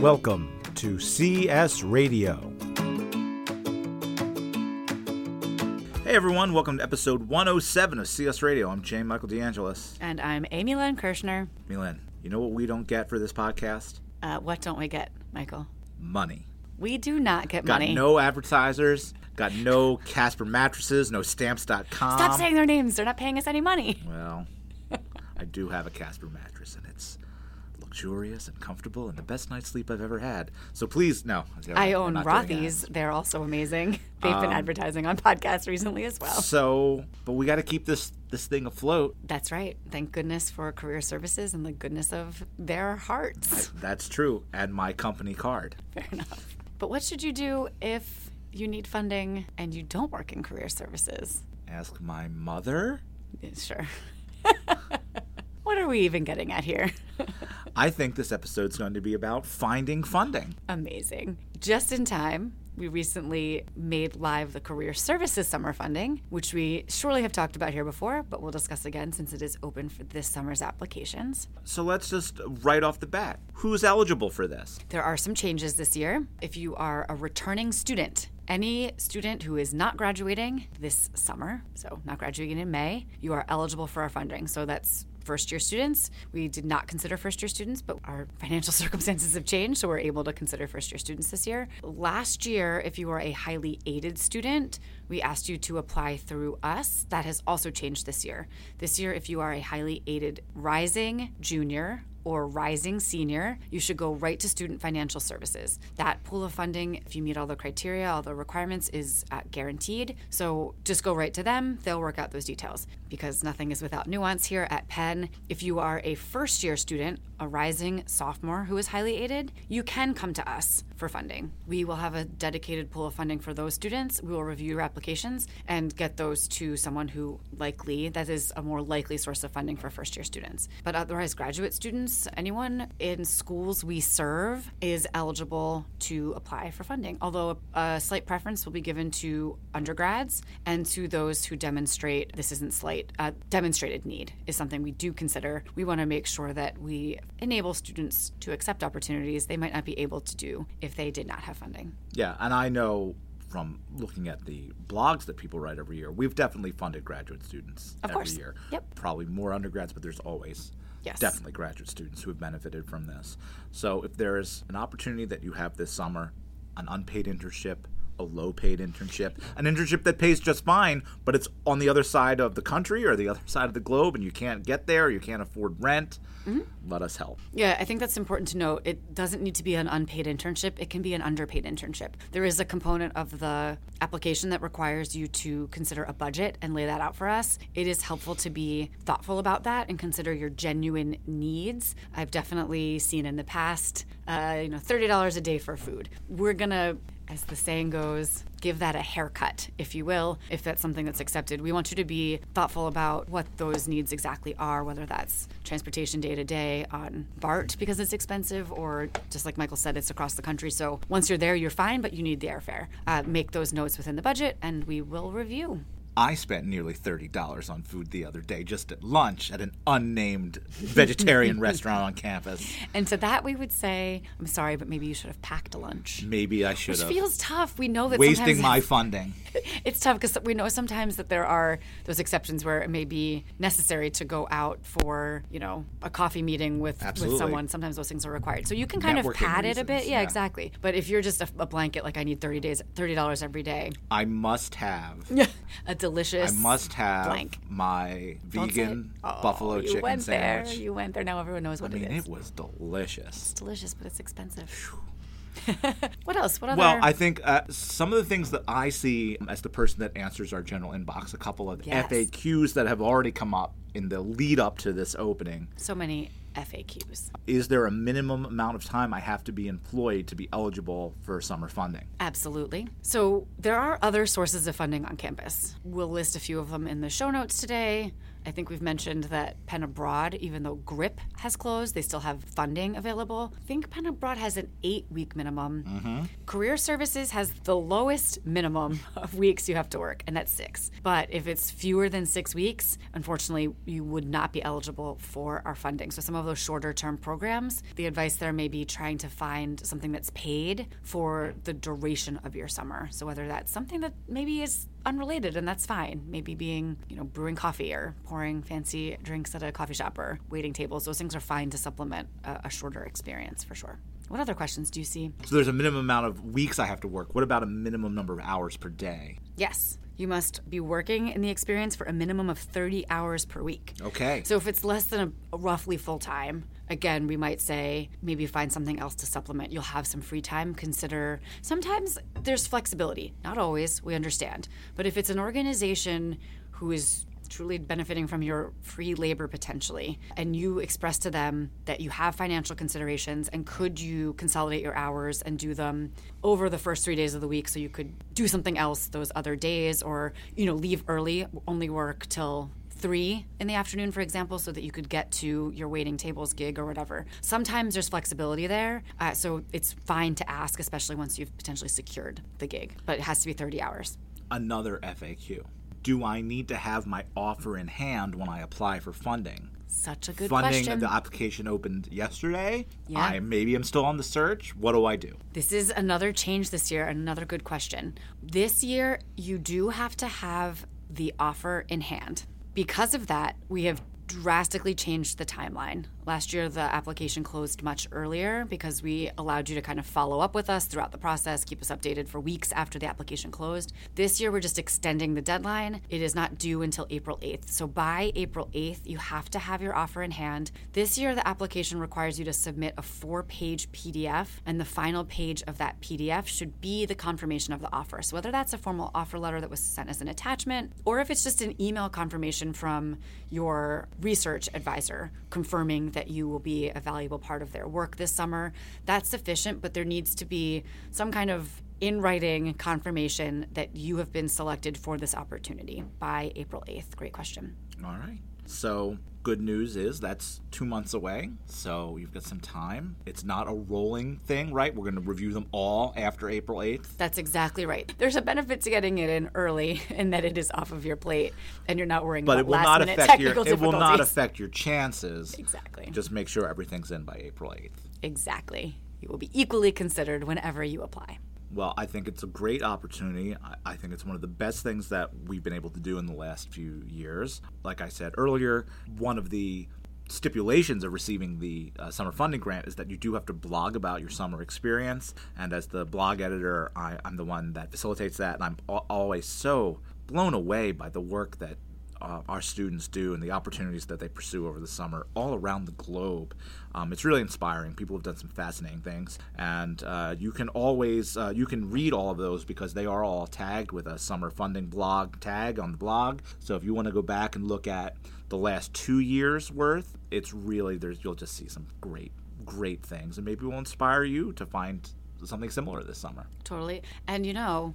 Welcome to CS Radio. Hey everyone, welcome to episode 107 of CS Radio. I'm J. Michael DeAngelis. And I'm Amy Lynn Kirshner. Milan, you know what we don't get for this podcast? Uh, what don't we get, Michael? Money. We do not get Got money. no advertisers, got no Casper mattresses, no stamps.com. Stop saying their names. They're not paying us any money. Well, I do have a Casper mattress, and it's luxurious and comfortable and the best night's sleep I've ever had. So please, no. I own Rothy's. They're also amazing. They've been um, advertising on podcasts recently as well. So, but we got to keep this this thing afloat. That's right. Thank goodness for career services and the goodness of their hearts. That's true, and my company card. Fair enough. But what should you do if you need funding and you don't work in career services? Ask my mother. Sure. What are we even getting at here? I think this episode's going to be about finding funding. Amazing. Just in time, we recently made live the Career Services Summer Funding, which we surely have talked about here before, but we'll discuss again since it is open for this summer's applications. So let's just right off the bat, who's eligible for this? There are some changes this year. If you are a returning student, any student who is not graduating this summer, so not graduating in May, you are eligible for our funding. So that's first year students. We did not consider first year students, but our financial circumstances have changed, so we're able to consider first year students this year. Last year, if you were a highly aided student, we asked you to apply through us. That has also changed this year. This year, if you are a highly aided rising junior, or rising senior, you should go right to Student Financial Services. That pool of funding, if you meet all the criteria, all the requirements, is uh, guaranteed. So just go right to them. They'll work out those details because nothing is without nuance here at Penn. If you are a first year student, a rising sophomore who is highly aided, you can come to us for funding. We will have a dedicated pool of funding for those students. We will review your applications and get those to someone who likely, that is a more likely source of funding for first year students. But otherwise, graduate students, anyone in schools we serve is eligible to apply for funding. Although a slight preference will be given to undergrads and to those who demonstrate this isn't slight, uh, demonstrated need is something we do consider. We want to make sure that we enable students to accept opportunities they might not be able to do if they did not have funding. Yeah, and I know from looking at the blogs that people write every year, we've definitely funded graduate students Of every course. year. Yep. Probably more undergrads, but there's always Yes. definitely graduate students who have benefited from this. So if there is an opportunity that you have this summer, an unpaid internship, a low paid internship, an internship that pays just fine, but it's on the other side of the country or the other side of the globe and you can't get there, you can't afford rent, let us help. Yeah, I think that's important to note. It doesn't need to be an unpaid internship, it can be an underpaid internship. There is a component of the application that requires you to consider a budget and lay that out for us. It is helpful to be thoughtful about that and consider your genuine needs. I've definitely seen in the past, uh, you know, $30 a day for food. We're going to as the saying goes, give that a haircut, if you will, if that's something that's accepted. We want you to be thoughtful about what those needs exactly are, whether that's transportation day to day on BART because it's expensive, or just like Michael said, it's across the country. So once you're there, you're fine, but you need the airfare. Uh, make those notes within the budget, and we will review. I spent nearly $30 on food the other day just at lunch at an unnamed vegetarian restaurant on campus. And to that, we would say, I'm sorry, but maybe you should have packed a lunch. Maybe I should Which have. feels tough. We know that Wasting my funding. it's tough because we know sometimes that there are those exceptions where it may be necessary to go out for you know a coffee meeting with Absolutely. with someone. Sometimes those things are required, so you can kind of Networking pad it a bit. Yeah, yeah. exactly. But if you're just a, a blanket, like I need thirty days, thirty dollars every day, I must have. a delicious. I must have blank. my Don't say it. vegan Oh, buffalo you chicken went sandwich. There. You went there. Now everyone knows what I mean, it is. it was delicious. It's delicious, but it's expensive. what else? What other? Well, I think uh, some of the things that I see as the person that answers our general inbox, a couple of Yes. FAQs that have already come up in the lead up to this opening. so many FAQs. Is there a minimum amount of time I have to be employed to be eligible for summer funding? Absolutely. So there are other sources of funding on campus. We'll list a few of them in the show notes today. I think we've mentioned that Penn Abroad, even though GRIP has closed, they still have funding available. I think Penn Abroad has an eight week minimum. Mm-hmm. Career Services has the lowest minimum of weeks you have to work, and that's six. But if it's fewer than six weeks, unfortunately, you would not be eligible for our funding. So some of those shorter term programs, the advice there may be trying to find something that's paid for the duration of your summer. So whether that's something that maybe is unrelated and that's fine maybe being you know brewing coffee or pouring fancy drinks at a coffee shop or waiting tables those things are fine to supplement a, a shorter experience for sure what other questions do you see So there's a minimum amount of weeks I have to work. What about a minimum number of hours per day? yes you must be working in the experience for a minimum of 30 hours per week Okay. so if it's less than a, roughly full time again we might say maybe find something else to supplement. You'll have some free time. Consider sometimes there's flexibility. Not always. We understand. But if it's an organization who is truly benefiting from your free labor potentially and you express to them that you have financial considerations and could you consolidate your hours and do them over the first 3 days of the week so you could do something else those other days or you know leave early only work till three in the afternoon, for example, so that you could get to your waiting tables gig or whatever. Sometimes there's flexibility there, uh, so it's fine to ask, especially once you've potentially secured the gig, but it has to be 30 hours. Another FAQ. Do I need to have my offer in hand when I apply for funding? Such a good funding question. the application opened yesterday. Yeah. I maybe I'm still on the search. What do I do? This is another change this year, another good question. This year, you do have to have the offer in hand. Because of that, we have drastically changed the timeline. Last year, the application closed much earlier because we allowed you to kind of follow up with us throughout the process, keep us updated for weeks after the application closed. This year, we're just extending the deadline. It is not due until April 8th. So by April 8th, you have to have your offer in hand. This year, the application requires you to submit a four page PDF, and the final page of that PDF should be the confirmation of the offer. So whether that's a formal offer letter that was sent as an attachment, or if it's just an email confirmation from your research advisor confirming that you will be a valuable part of their work this summer, that's sufficient, but there needs to be some kind of in writing confirmation that you have been selected for this opportunity by April 8th. Great question. All right. So, good news is that's two months away. So, you've got some time. It's not a rolling thing, right? We're going to review them all after April 8th. That's exactly right. There's a benefit to getting it in early in that it is off of your plate and you're not worrying But about it will last not minute affect your it will not affect your chances. Exactly. Just make sure everything's in by April 8th. Exactly. You will be equally considered whenever you apply. Well, I think it's a great opportunity. I, think it's one of the best things that we've been able to do in the last few years. Like I said earlier, one of the stipulations of receiving the uh, summer funding grant is that you do have to blog about your summer experience. And as the blog editor, I, I'm the one that facilitates that. And I'm al- always so blown away by the work that uh, our students do and the opportunities that they pursue over the summer all around the globe. Um, it's really inspiring. People have done some fascinating things, and uh, you can always uh, you can read all of those because they are all tagged with a summer funding blog tag on the blog. So if you want to go back and look at the last two years worth, it's really there's you'll just see some great great things, and maybe will inspire you to find something similar this summer. Totally. And you know,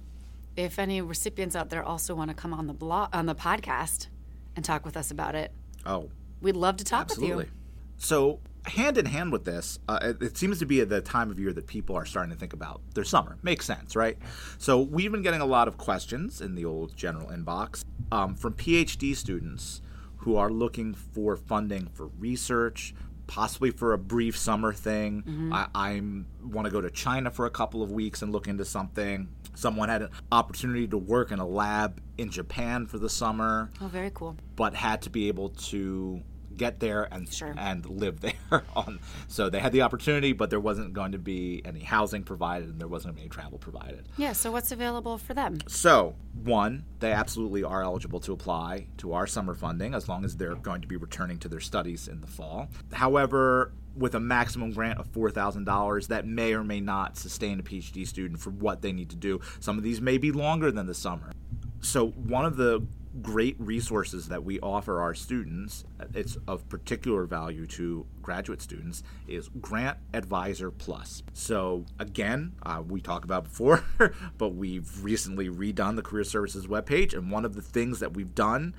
if any recipients out there also want to come on the blog on the podcast and talk with us about it, Oh, we'd love to talk Absolutely. with you. So, hand in hand with this, uh, it, it seems to be at the time of year that people are starting to think about their summer. Makes sense, right? So, we've been getting a lot of questions in the old general inbox um, from PhD students who are looking for funding for research, possibly for a brief summer thing. Mm-hmm. I I'm want to go to China for a couple of weeks and look into something. Someone had an opportunity to work in a lab in Japan for the summer Oh, very cool. but had to be able to get there and Sure. and live there on. So they had the opportunity but there wasn't going to be any housing provided and there wasn't any travel provided. Yeah, so what's available for them? so one they absolutely are eligible to apply to our summer funding as long as they're going to be returning to their studies in the fall. However with a maximum grant of $4000 that may or may not sustain a phd student for what they need to do. Some of these may be longer than the summer. So one of the great resources that we offer our students it's of particular value to graduate students is grant advisor plus so again uh, we talked about before but we've recently redone the career services webpage and one of the things that we've done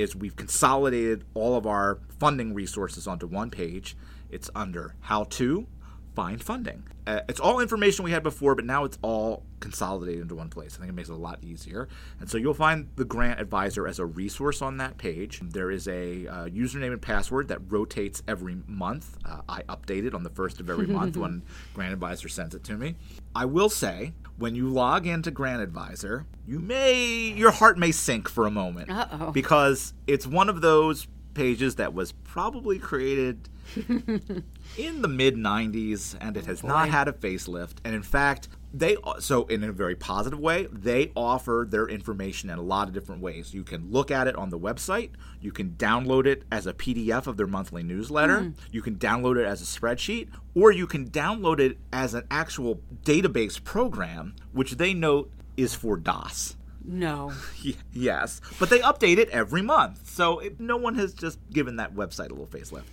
is we've consolidated all of our funding resources onto one page. It's under how to find funding. Uh, it's all information we had before, but now it's all consolidated into one place. I think it makes it a lot easier. And so you'll find the grant advisor as a resource on that page. There is a uh, username and password that rotates every month. Uh, I update it on the first of every month when Grant Advisor sends it to me. I will say, when you log into Grant Advisor, you may your heart may sink for a moment Uh-oh. because it's one of those pages that was probably created in the mid 90s and it oh, has not had a facelift and in fact they so in a very positive way they offer their information in a lot of different ways you can look at it on the website you can download it as a pdf of their monthly newsletter mm. you can download it as a spreadsheet or you can download it as an actual database program which they note is for dos No. Yes, but they update it every month, so it, no one has just given that website a little facelift.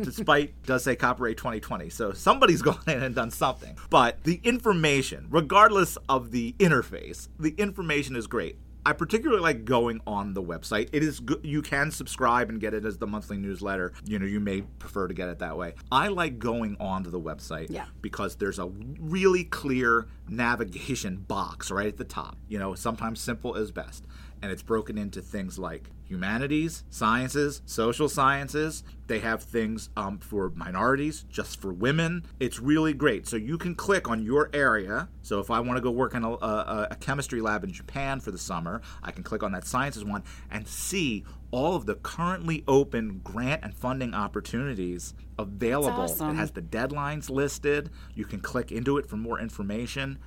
Despite does say copyright 2020, so somebody's gone in and done something. But the information, regardless of the interface, the information is great. I particularly like going on the website. It is good. You can subscribe and get it as the monthly newsletter. You know, you may prefer to get it that way. I like going onto the website Yeah. because there's a really clear navigation box right at the top. You know, sometimes simple is best. And it's broken into things like humanities, sciences, social sciences. They have things um, for minorities, just for women. It's really great. So you can click on your area. So if I want to go work in a, a, a chemistry lab in Japan for the summer, I can click on that sciences one and see all of the currently open grant and funding opportunities available. awesome. It has the deadlines listed. You can click into it for more information.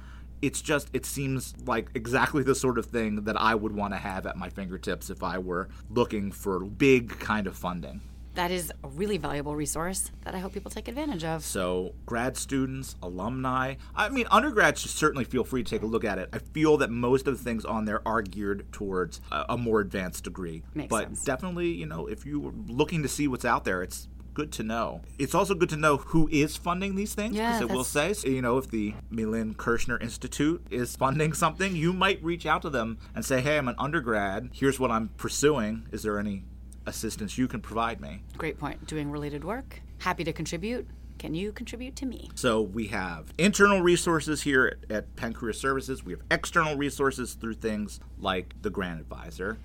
It's just, it seems like exactly the sort of thing that I would want to have at my fingertips if I were looking for big kind of funding. That is a really valuable resource that I hope people take advantage of. So, grad students, alumni, I mean, undergrads should certainly feel free to take a look at it. I feel that most of the things on there are geared towards a, a more advanced degree. Makes but sense. definitely, you know, if you're looking to see what's out there, it's good to know. It's also good to know who is funding these things Yeah, it will say, so, you know, if the Millen Kirshner Institute is funding something, you might reach out to them and say, "Hey, I'm an undergrad. Here's what I'm pursuing. Is there any assistance you can provide me?" Great point. Doing related work. Happy to contribute. Can you contribute to me? So we have internal resources here at, at Penn Career Services. We have external resources through things like the Grant Advisor.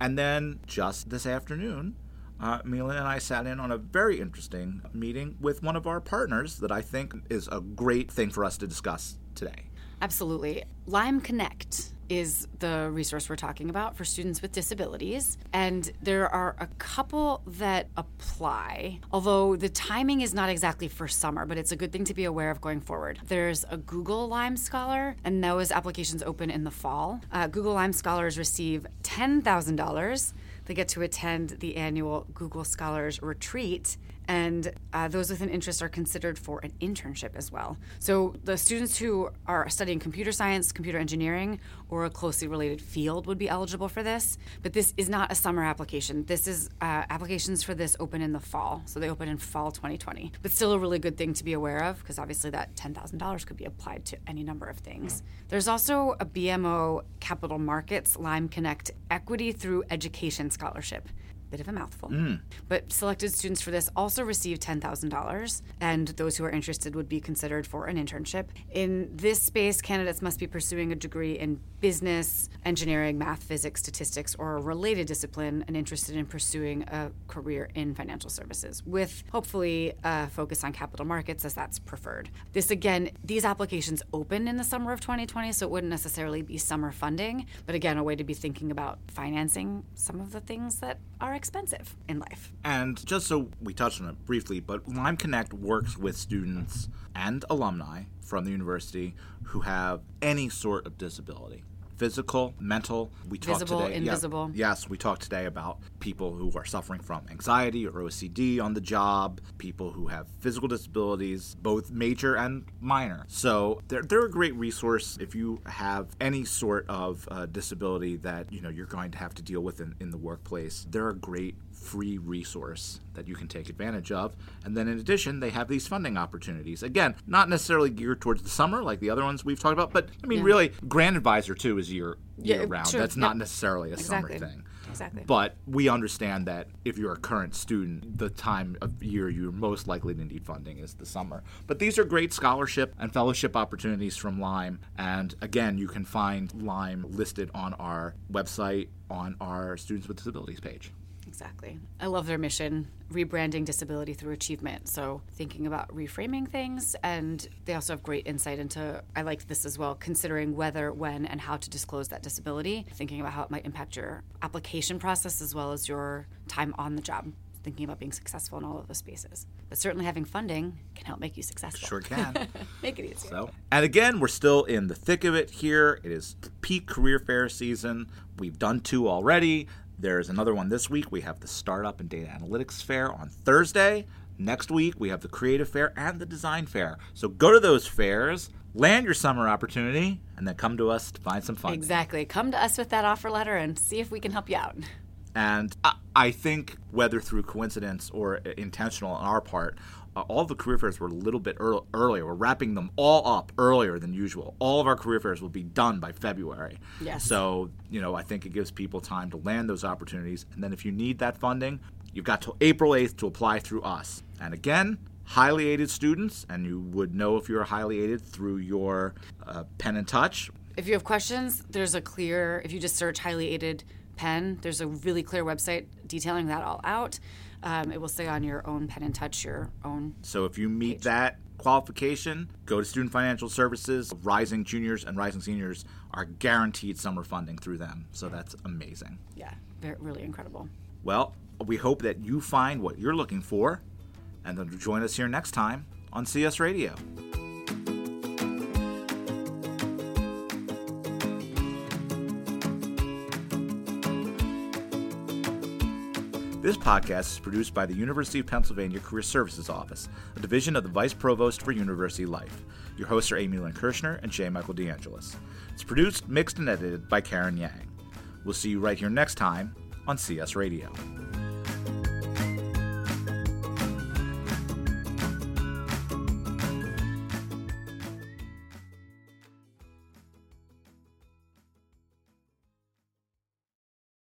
And then just this afternoon, uh, Mila and I sat in on a very interesting meeting with one of our partners that I think is a great thing for us to discuss today. Absolutely. Lime Connect is the resource we're talking about for students with disabilities. And there are a couple that apply, although the timing is not exactly for summer, but it's a good thing to be aware of going forward. There's a Google Lime Scholar, and those applications open in the fall. Uh, Google Lime Scholars receive $10,000. They get to attend the annual Google Scholars Retreat and uh, those with an interest are considered for an internship as well. So the students who are studying computer science, computer engineering, or a closely related field would be eligible for this. But this is not a summer application. This is uh, applications for this open in the fall. So they open in fall 2020. But still a really good thing to be aware of because obviously that $10,000 could be applied to any number of things. There's also a BMO Capital Markets Lime Connect Equity Through Education Scholarship bit of a mouthful. Mm. But selected students for this also receive $10,000, and those who are interested would be considered for an internship. In this space, candidates must be pursuing a degree in business, engineering, math, physics, statistics, or a related discipline and interested in pursuing a career in financial services, with hopefully a focus on capital markets as that's preferred. This again, these applications open in the summer of 2020, so it wouldn't necessarily be summer funding, but again, a way to be thinking about financing some of the things that are expensive in life. And just so we touched on it briefly, but Lime Connect works with students and alumni from the university who have any sort of disability. Physical, mental. We talked today. yeah, invisible. yes, we talked today about people who are suffering from anxiety or OCD on the job, people who have physical disabilities, both major and minor. So they're, they're a great resource if you have any sort of uh, disability that you know you're going to have to deal with in, in the workplace. They're a great free resource that you can take advantage of. And then in addition, they have these funding opportunities. Again, not necessarily geared towards the summer like the other ones we've talked about, but I mean, really, Grant Advisor too is year Yeah, year round. true. That's not necessarily a Exactly. summer thing. Exactly. But we understand that if you're a current student, the time of year you're most likely to need funding is the summer. But these are great scholarship and fellowship opportunities from Lime. And again, you can find Lime listed on our website on our Students with Disabilities page. Exactly. I love their mission, rebranding disability through achievement. So, thinking about reframing things. And they also have great insight into, I liked this as well, considering whether, when, and how to disclose that disability, thinking about how it might impact your application process as well as your time on the job. Thinking about being successful in all of those spaces. But certainly having funding can help make you successful. Sure can. make it easier. So, and again, we're still in the thick of it here. It is peak career fair season. We've done two already. There's another one this week. We have the Startup and Data Analytics Fair on Thursday. Next week, we have the Creative Fair and the Design Fair. So go to those fairs, land your summer opportunity, and then come to us to find some fun. Exactly. Come to us with that offer letter and see if we can help you out. And I, I think, whether through coincidence or intentional on our part, uh, all the career fairs were a little bit early, earlier. We're wrapping them all up earlier than usual. All of our career fairs will be done by February. Yes. So, you know, I think it gives people time to land those opportunities. And then if you need that funding, you've got till April 8th to apply through us. And again, highly aided students, and you would know if you're highly aided through your uh, Penn InTouch. If you have questions, there's a clear, if you just search highly aided Penn, there's a really clear website detailing that all out. Um, it will say on your own Penn InTouch, your own. So if you meet that qualification, go to Student Financial Services. Rising juniors and rising seniors are guaranteed summer funding through them. So that's amazing. Yeah, very, really incredible. Well, we hope that you find what you're looking for and then join us here next time on CS Radio. This podcast is produced by the University of Pennsylvania Career Services Office, a division of the Vice Provost for University Life. Your hosts are Amy Lynn Kirshner and J. Michael DeAngelis. It's produced, mixed, and edited by Karen Yang. We'll see you right here next time on CS Radio.